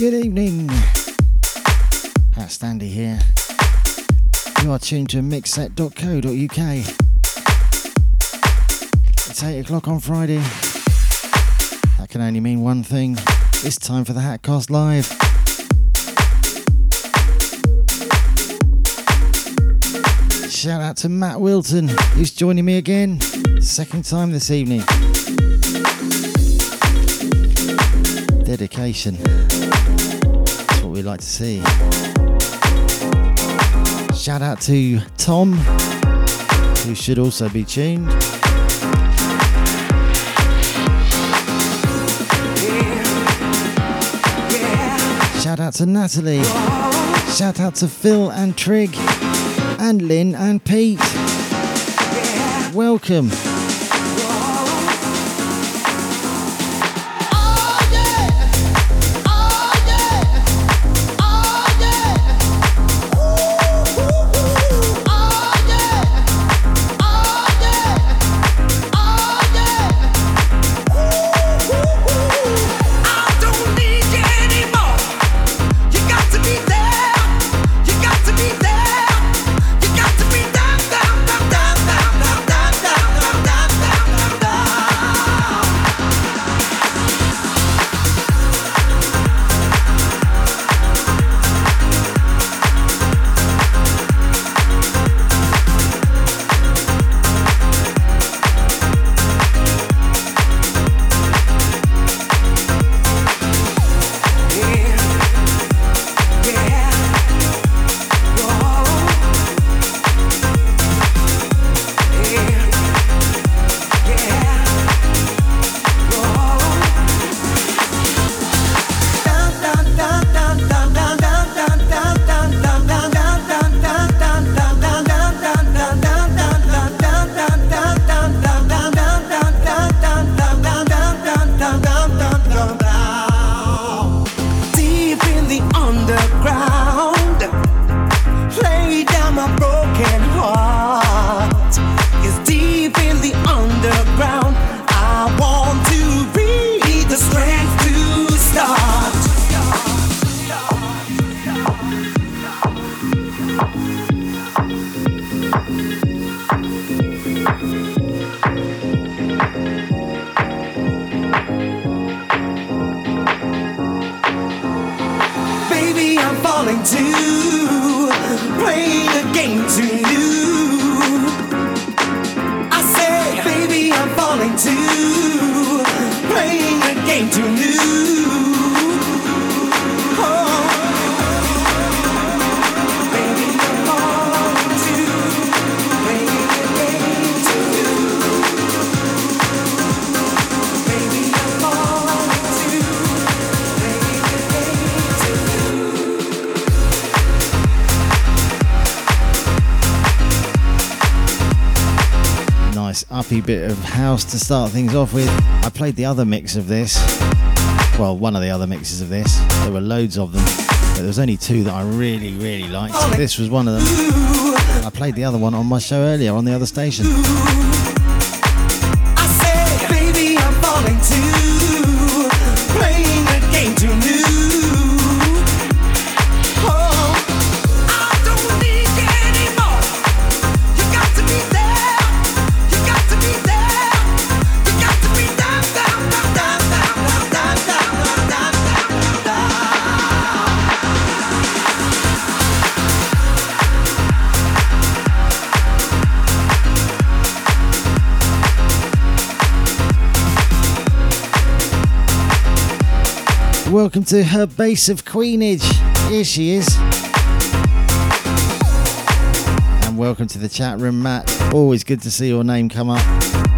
Good evening. Hat Standy here. You are tuned to mixset.co.uk. It's 8 o'clock on Friday. That can only mean one thing. It's time for the Hatcast Live. Shout out to Matt Wilton, who's joining me again. Second time this evening. Dedication. We like to see. Shout out to Tom, who should also be tuned. Shout out to Natalie. Shout out to Phil and Trig and Lynn and Pete. Welcome. Bit of house to start things off with. I played the other mix of this. Well, one of the other mixes of this. There were loads of them, but there was only two that I really, really liked. This was one of them. I played the other one on my show earlier on the other station. Welcome to her base of Queenage. Here she is. And welcome to the chat room, Matt. Always good to see your name come up.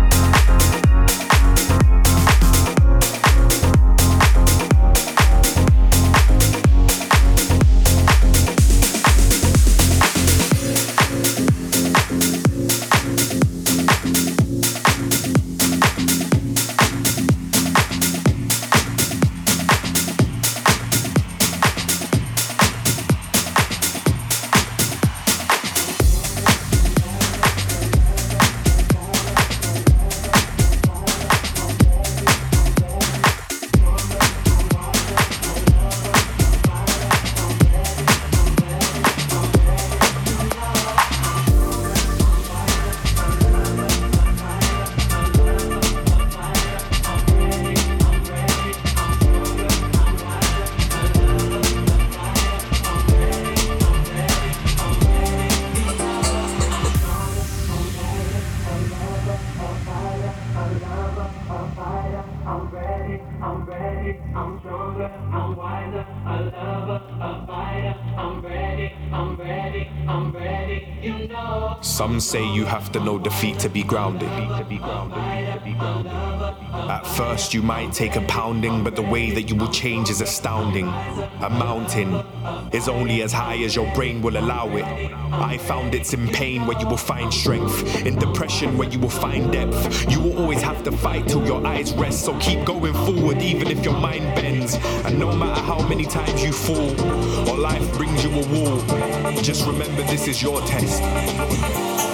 lover, a fighter, I'm ready. Some say you have to know defeat to be grounded. At first, you might take a pounding, but the way that you will change is astounding. A mountain is only as high as your brain will allow it. I found it's in pain where you will find strength, in depression where you will find depth. You will always have to fight till your eyes rest, so keep going forward even if your mind bends. And no matter how many times you fall, or life brings you a wall just remember this is your test.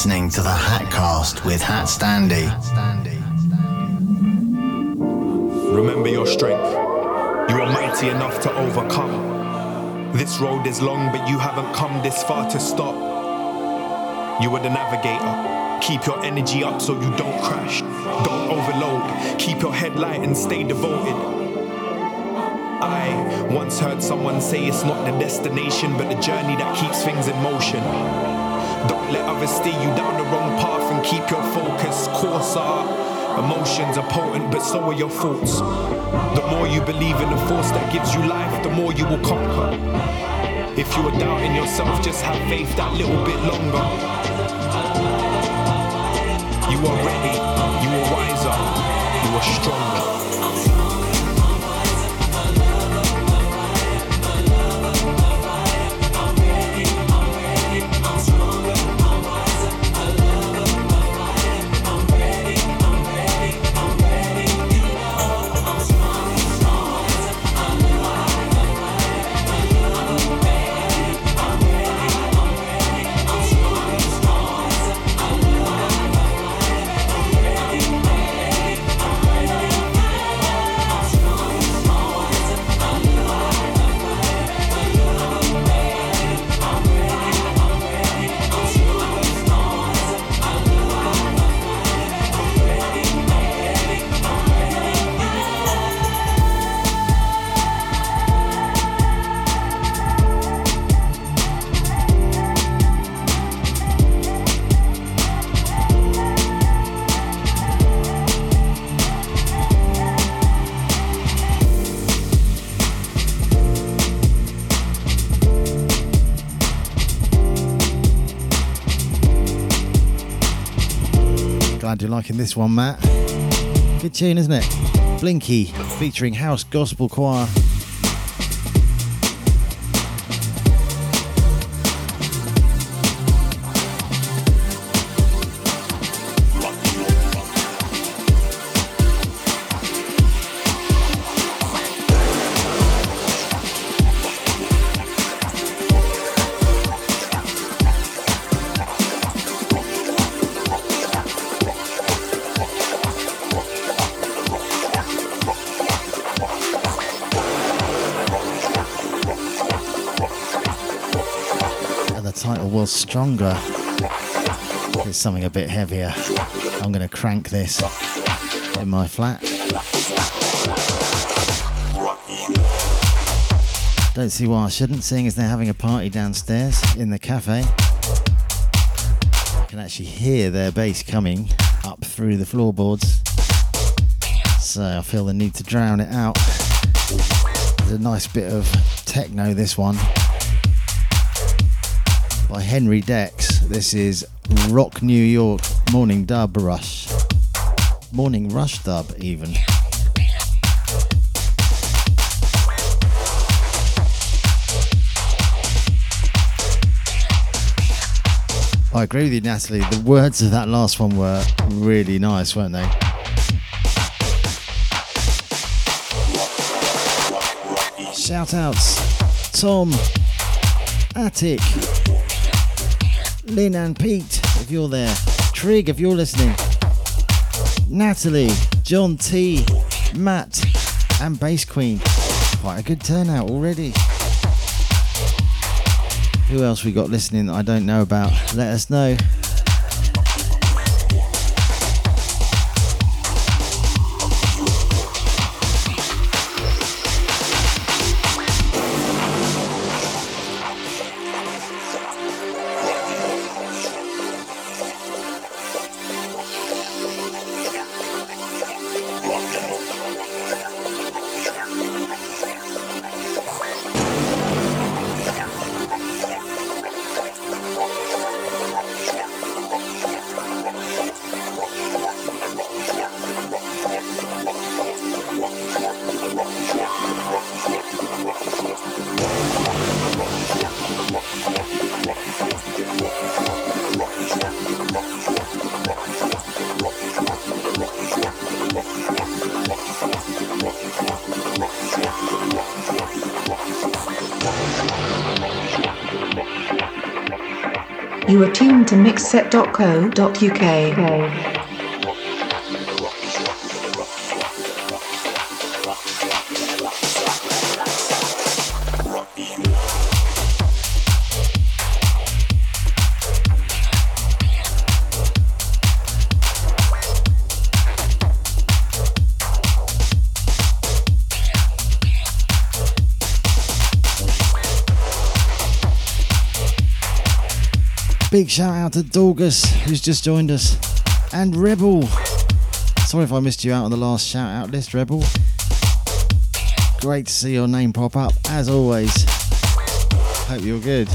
Listening to the Hatcast with Hat Standy. Remember your strength. You are mighty enough to overcome. This road is long, but you haven't come this far to stop. You are the navigator. Keep your energy up so you don't crash. Don't overload. Keep your head light and stay devoted. I once heard someone say it's not the destination, but the journey that keeps things in motion. Don't let others steer you down the wrong path and keep your focus. Course are emotions are potent, but so are your thoughts. The more you believe in the force that gives you life, the more you will conquer. If you are doubting yourself, just have faith that little bit longer. You are ready, you are wiser, you are stronger. Liking this one, Matt. Good tune, isn't it? Blinkie featuring House Gospel Choir. Stronger. It's something a bit heavier. I'm going to crank this in my flat. Don't see why I shouldn't, seeing as they're having a party downstairs in the cafe. I can actually hear their bass coming up through the floorboards. So I feel the need to drown it out. There's a nice bit of techno, this one by Henry Dex. This is Rock New York Morning Dub Rush. Morning Rush Dub, even. I agree with you, Natalie. The words of that last one were really nice, weren't they? Shout outs, Tom, Attic. Lynn and Pete, if you're there, Trig, if you're listening, Natalie, John T, Matt, and Bass Queen. Quite a good turnout already. Who else we got listening that I don't know about? Let us know. Tuned to Shout out to Dorgus, who's just joined us, and Rebel. Sorry if I missed you out on the last shout out list, Rebel. Great to see your name pop up, as always. Hope you're good.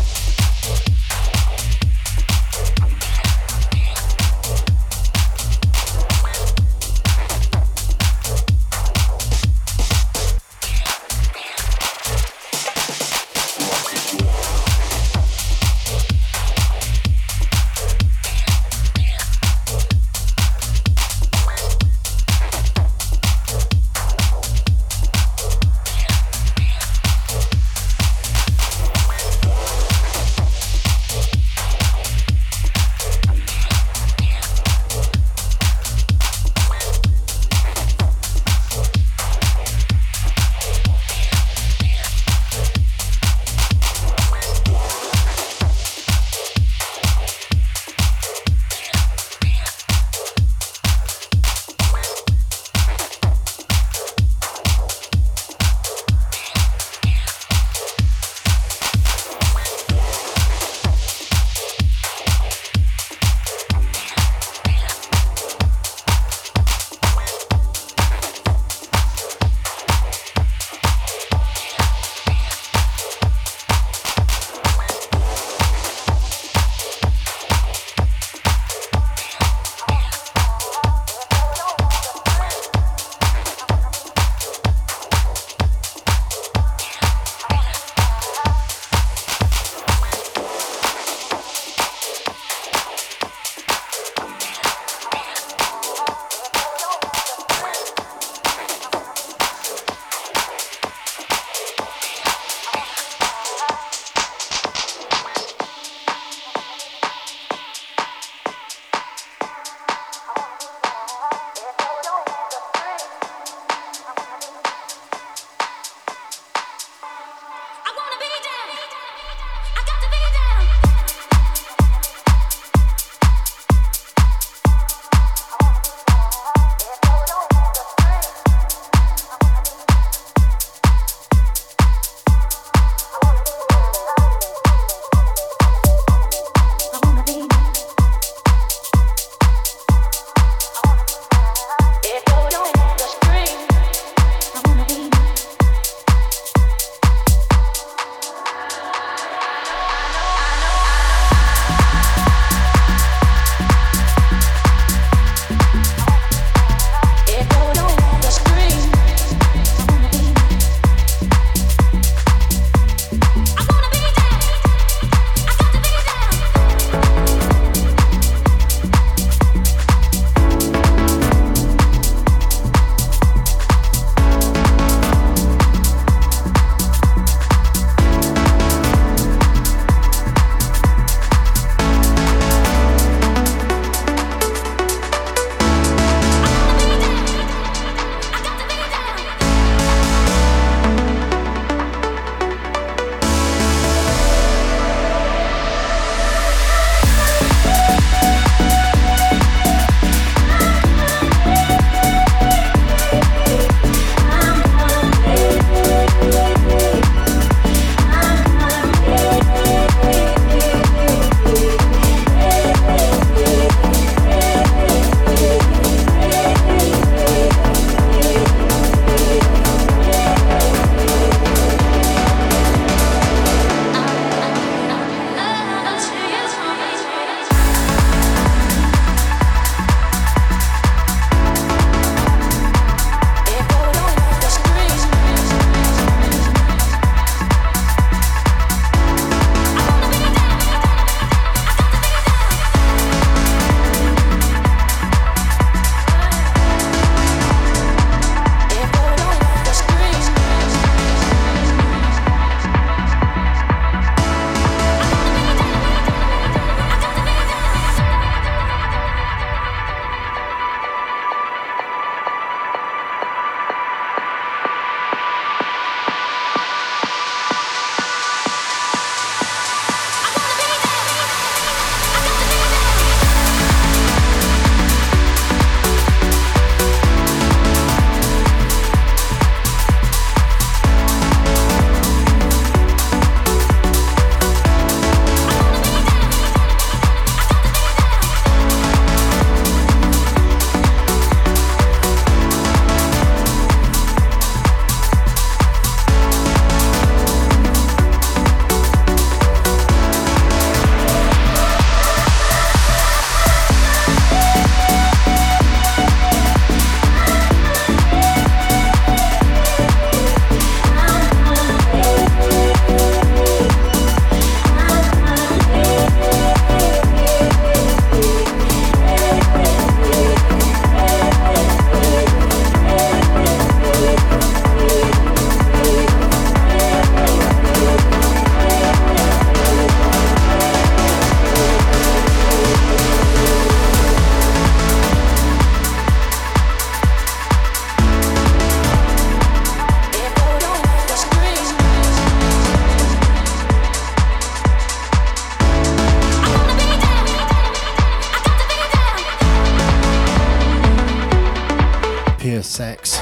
Sex,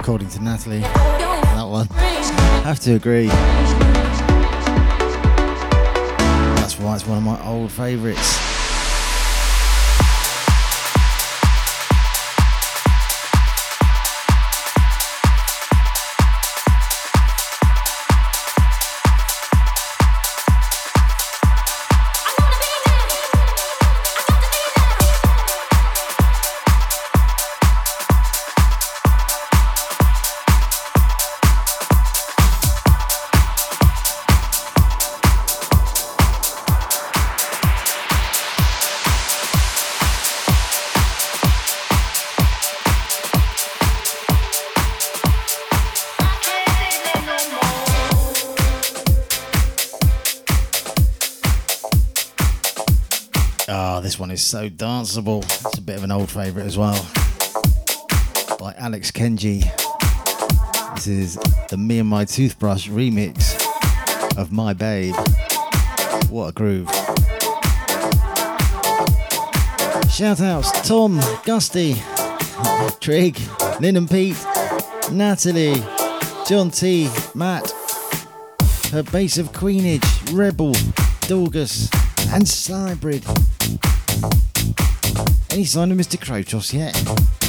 according to Natalie. That one. Have to agree. That's why it's one of my old favourites. So danceable. It's a bit of an old favourite as well. By Alex Kenji. This is the Me and My Toothbrush remix of My Babe. What a groove. Shout outs Tom, Gusty, Trig, Lynn and Pete, Natalie, John T, Matt, her base of Queenage, Rebel, Dorgus, and Cybrid. Any sign of Mr. Krotos yet?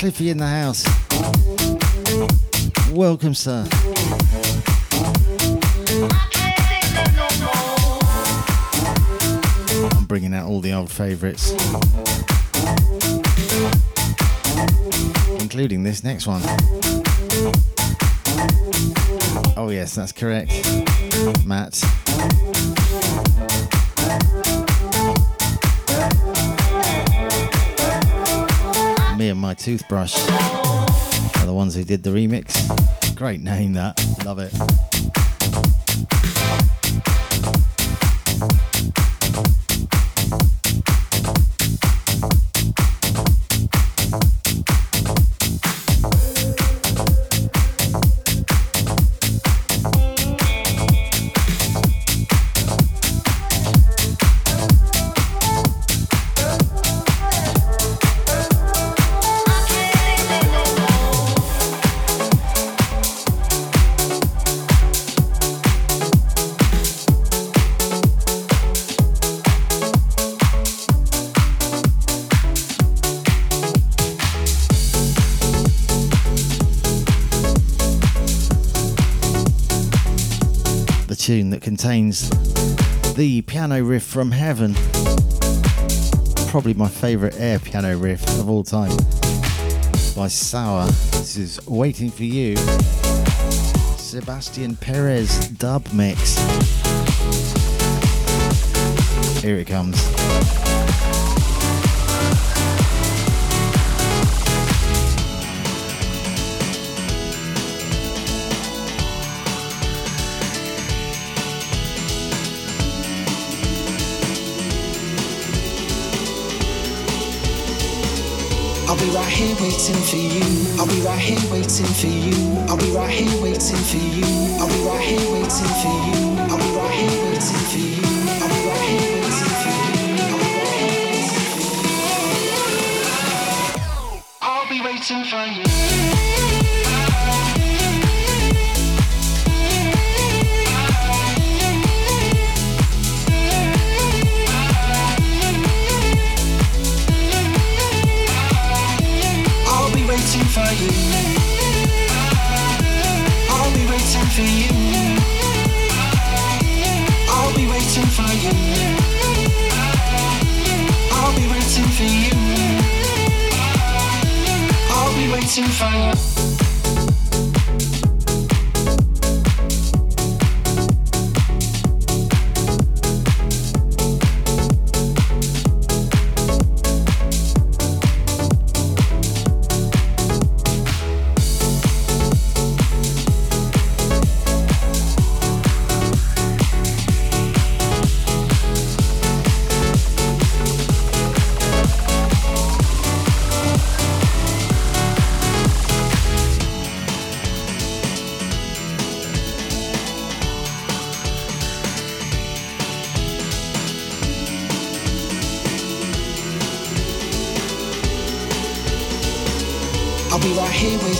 Cliffy in the house. Welcome, sir. I'm bringing out all the old favourites, including this next one. Oh, yes, that's correct, Matt. Toothbrush are the ones who did the remix. Great name that, love it. Tune that contains the piano riff from Heaven. Probably my favourite air piano riff of all time by Sour. This is Waiting for You. Sebastian Perez dub mix. Here it comes. Be right here waiting for you. I'll be right here waiting for you. I'll be right here waiting for you. I'll be right here waiting for you. I'll be right here waiting for you. Waiting for you. I'll be waiting for you. I'll be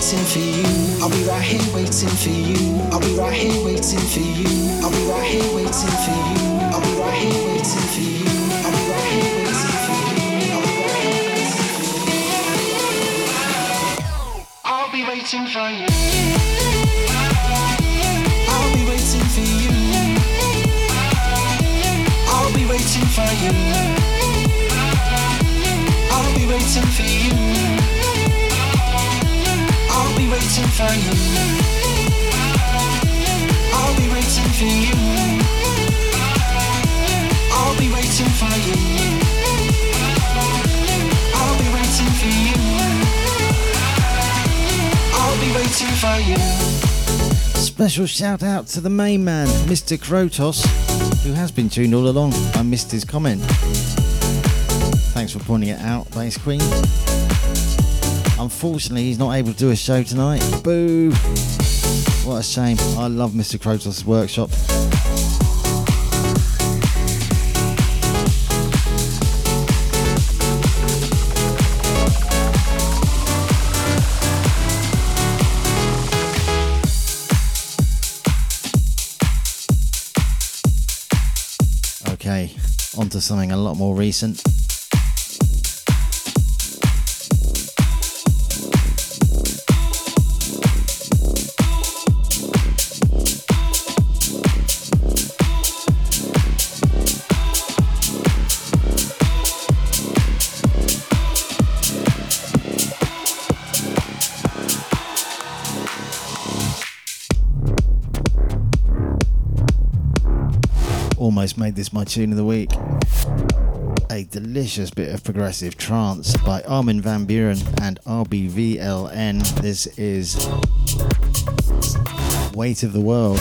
waiting for you. I'll be right here waiting for you. I'll be right here waiting for you. I'll be right here waiting for you. I'll be right here waiting for you. I'll be waiting for you. I'll be waiting for you. I'll be waiting for you. I'll be waiting for you waiting for you. I'll be waiting for you. I'll be waiting for you. I'll be waiting for you. I'll be waiting for you. Special shout out to the main man, Mr. Krotos, who has been tuned all along. I missed his comment. Thanks for pointing it out, Bass Queen. Unfortunately, he's not able to do a show tonight. Boo! What a shame. I love Mr. Krotos' workshop. Okay, on to something a lot more recent. Almost made this my tune of the week. A delicious bit of progressive trance by Armin van Buuren and RBVLN. This is Weight of the World.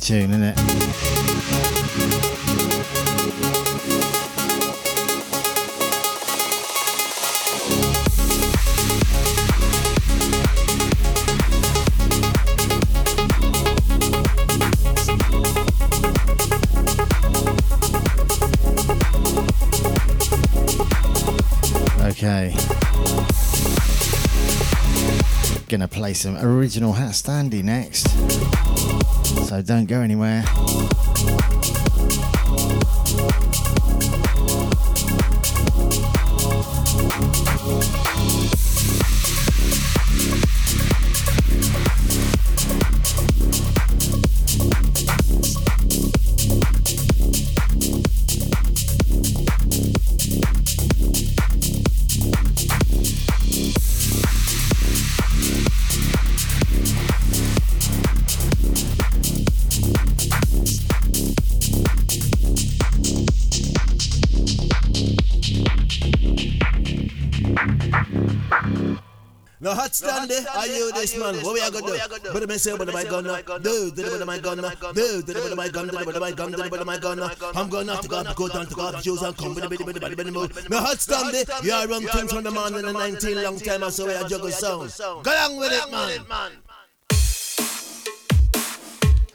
Tune, isn't it? Okay. Gonna play some original HatStandy next so don't go anywhere. This man. What we are gonna do? But me say, but my gun, do, do, but my gun, do, do, but my gun, do, but my gun, do, but my gun. I'm gonna have to go, go down to go off shoes and come with the body, body, body, body, move. Me hot stand it. You are run things from the man in the 19 long time. I saw we are juggle sound. Go along with it, man.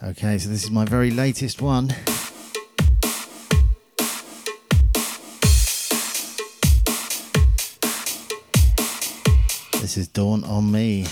Okay, so this is my very latest one. This is Dawn on Me.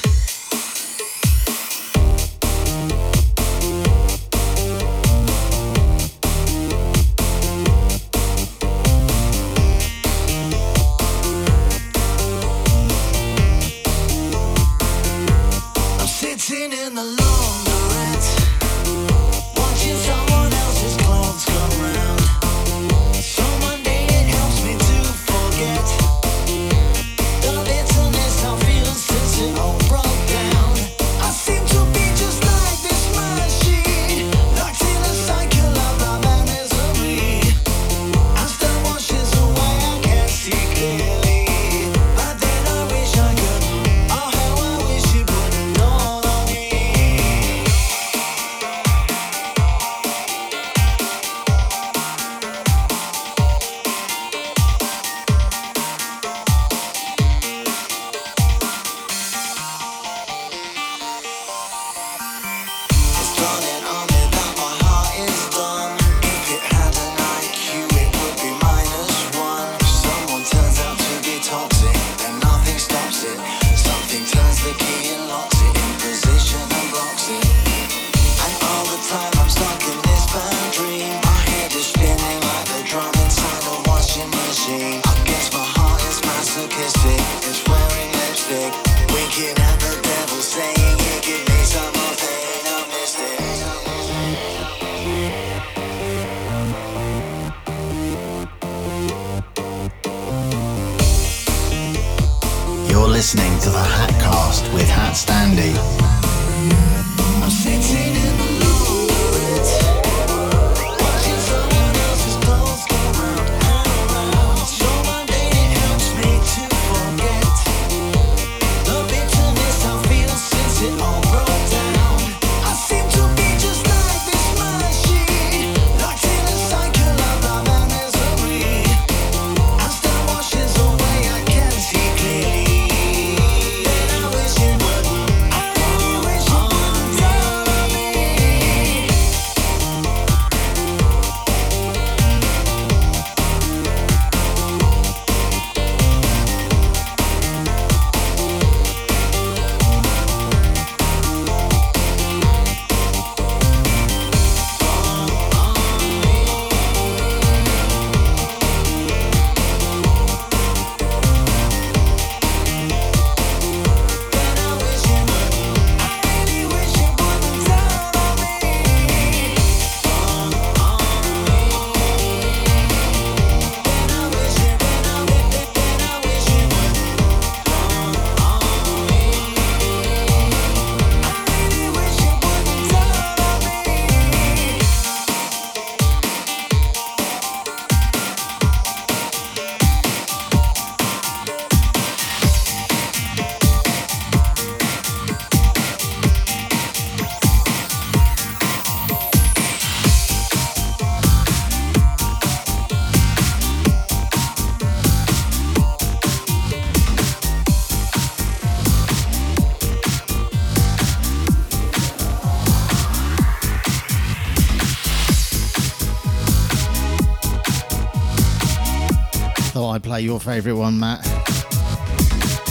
Play your favourite one, Matt.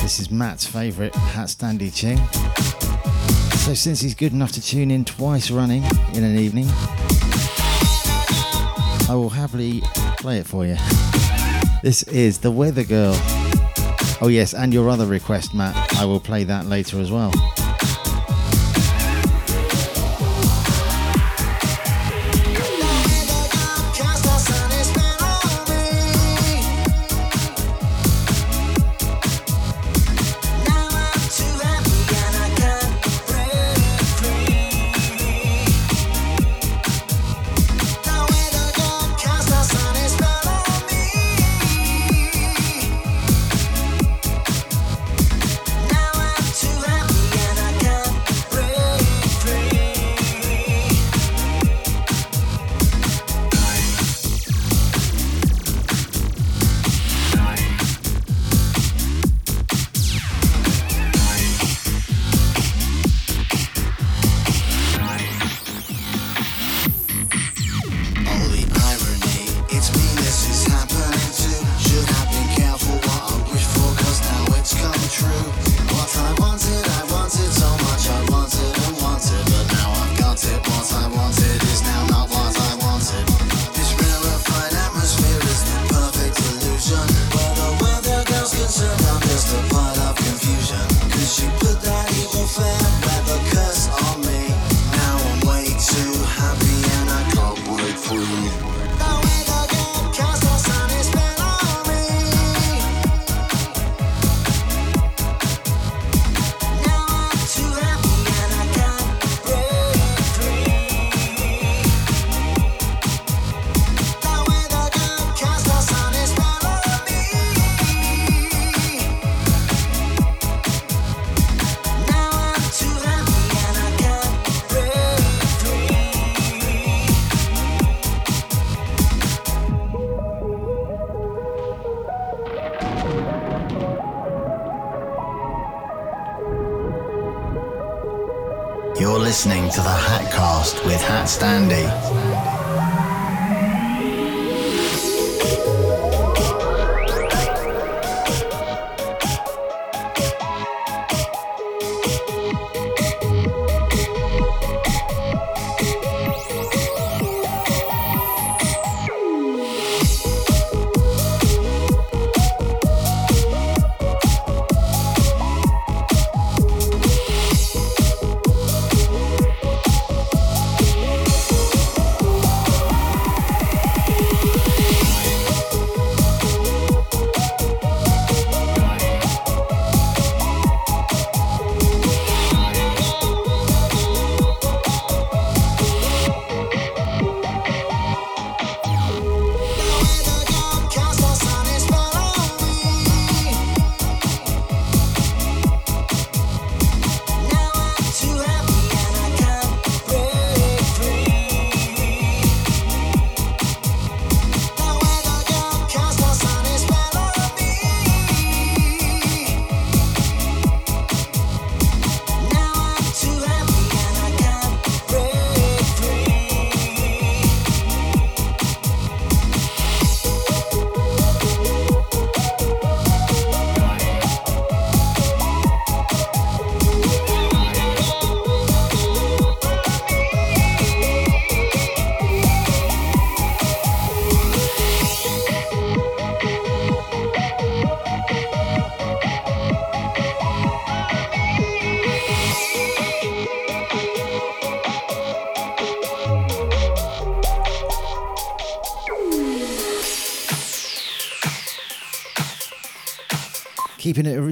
This is Matt's favourite HatStandy tune. So, since he's good enough to tune in twice running in an evening, I will happily play it for you. This is The Weather Girl. Oh, yes, and your other request, Matt. I will play that later as well.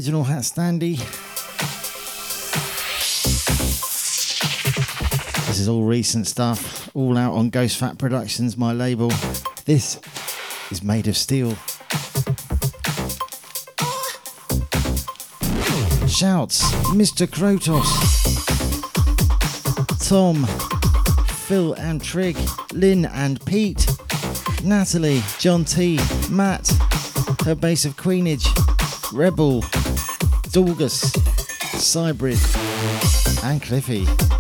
Original HatStandy. This is all recent stuff, all out on Ghost Fat Productions, my label. This is Maid of Steel. Shouts, Mr. Krotos, Tom, Phil and Trig, Lynn and Pete, Natalie, John T, Matt, her base of Queenage, Rebel, Dorgus, Cybrid, and Cliffy.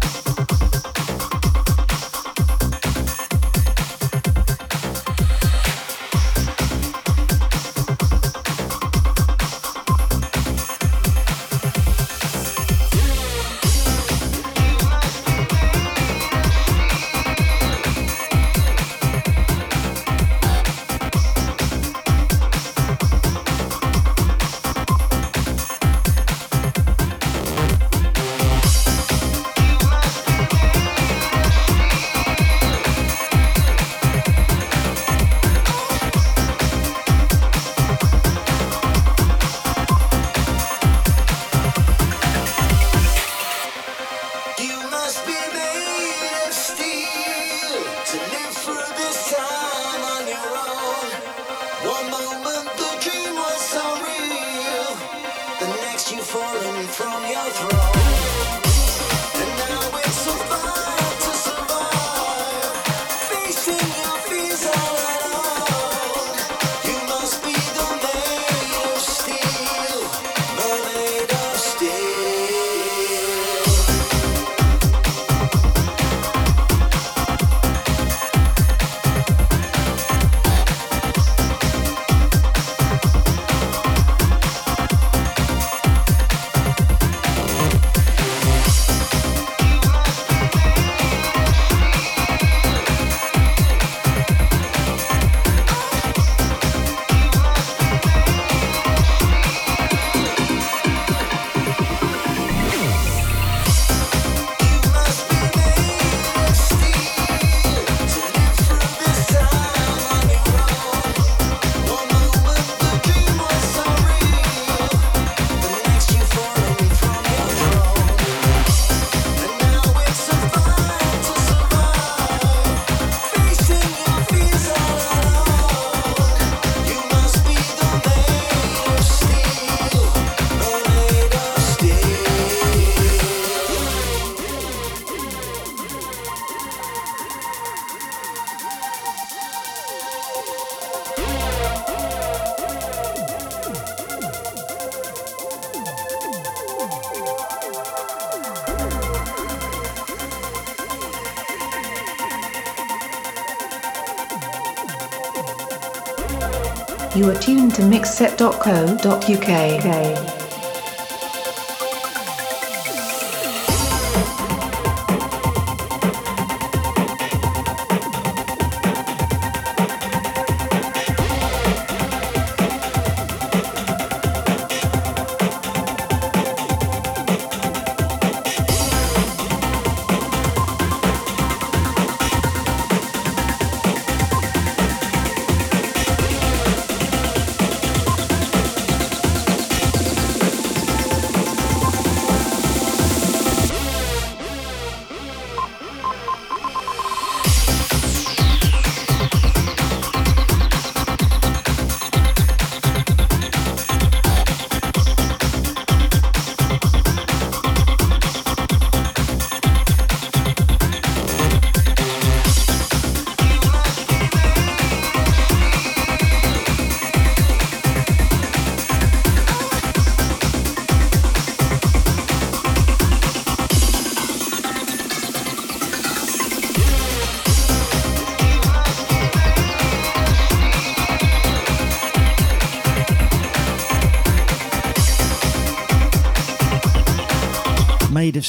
mixset.co.uk. Maid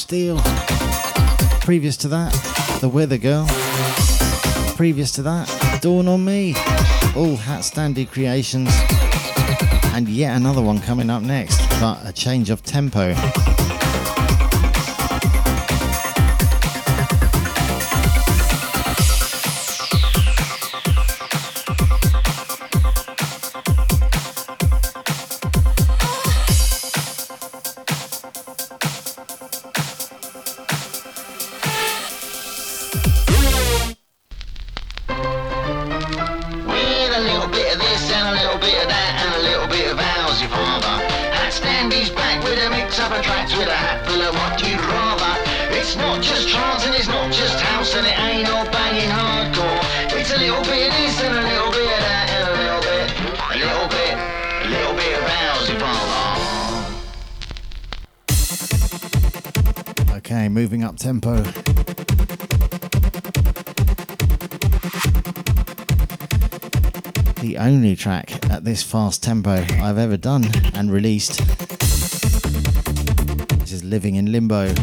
Steel. Previous to that, The Weather Girl. Previous to that, Dawn on Me. All HatStandy creations. And yet another one coming up next, but a change of tempo. the only track at this fast tempo I've ever done and released. This is Living in Limbo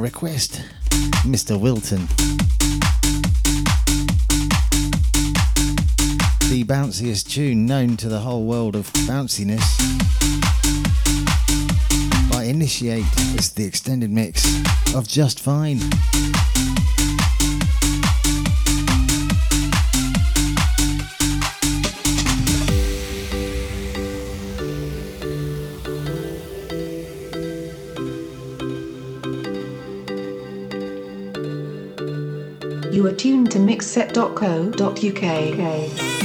request, Mr. Wilton. The bounciest tune known to the whole world of bounciness by Initi8. It's the extended mix of Just Fine. You are tuned to mixset.co.uk. Okay.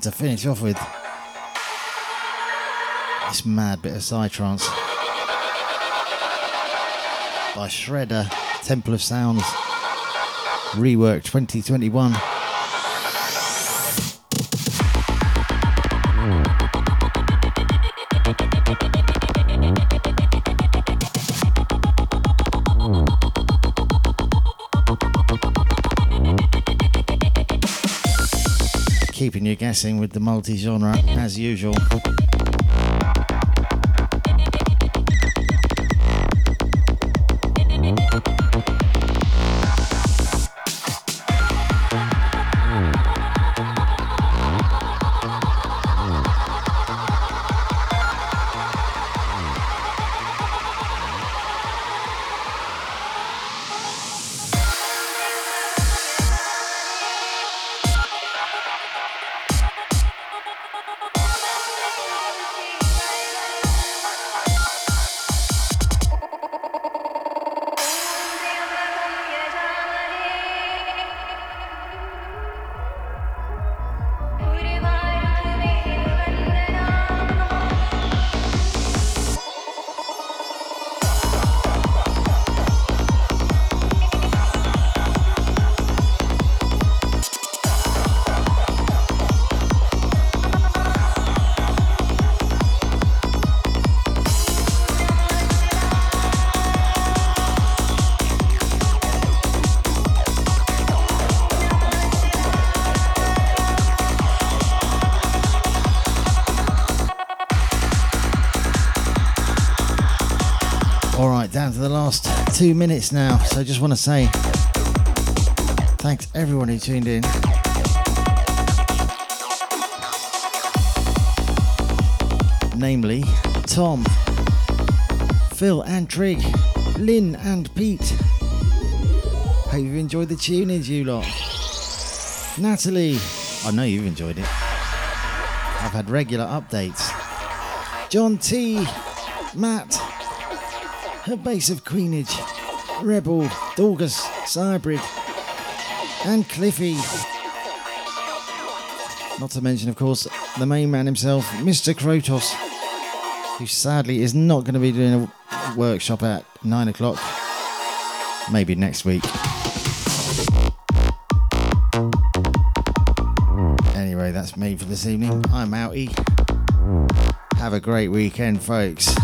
And to finish off with. This mad bit of psytrance by Shredd'er, Temple of Sounds, rework 2021. Guessing with the multi genre as usual. Two minutes now, so I just want to say thanks everyone who tuned in. Namely, Tom, Phil and Trig, Lynn and Pete. Hope you've enjoyed the tunings, you lot. Natalie, I know you've enjoyed it. I've had regular updates. John T, Matt, her base of Queenage, Rebel, Dorgus, Cybrid, and Cliffy. Not to mention, of course, the main man himself, Mr. Krotos, who sadly is not going to be doing a workshop at 9 o'clock. Maybe next week. Anyway, that's me for this evening. I'm outie. Have a great weekend, folks.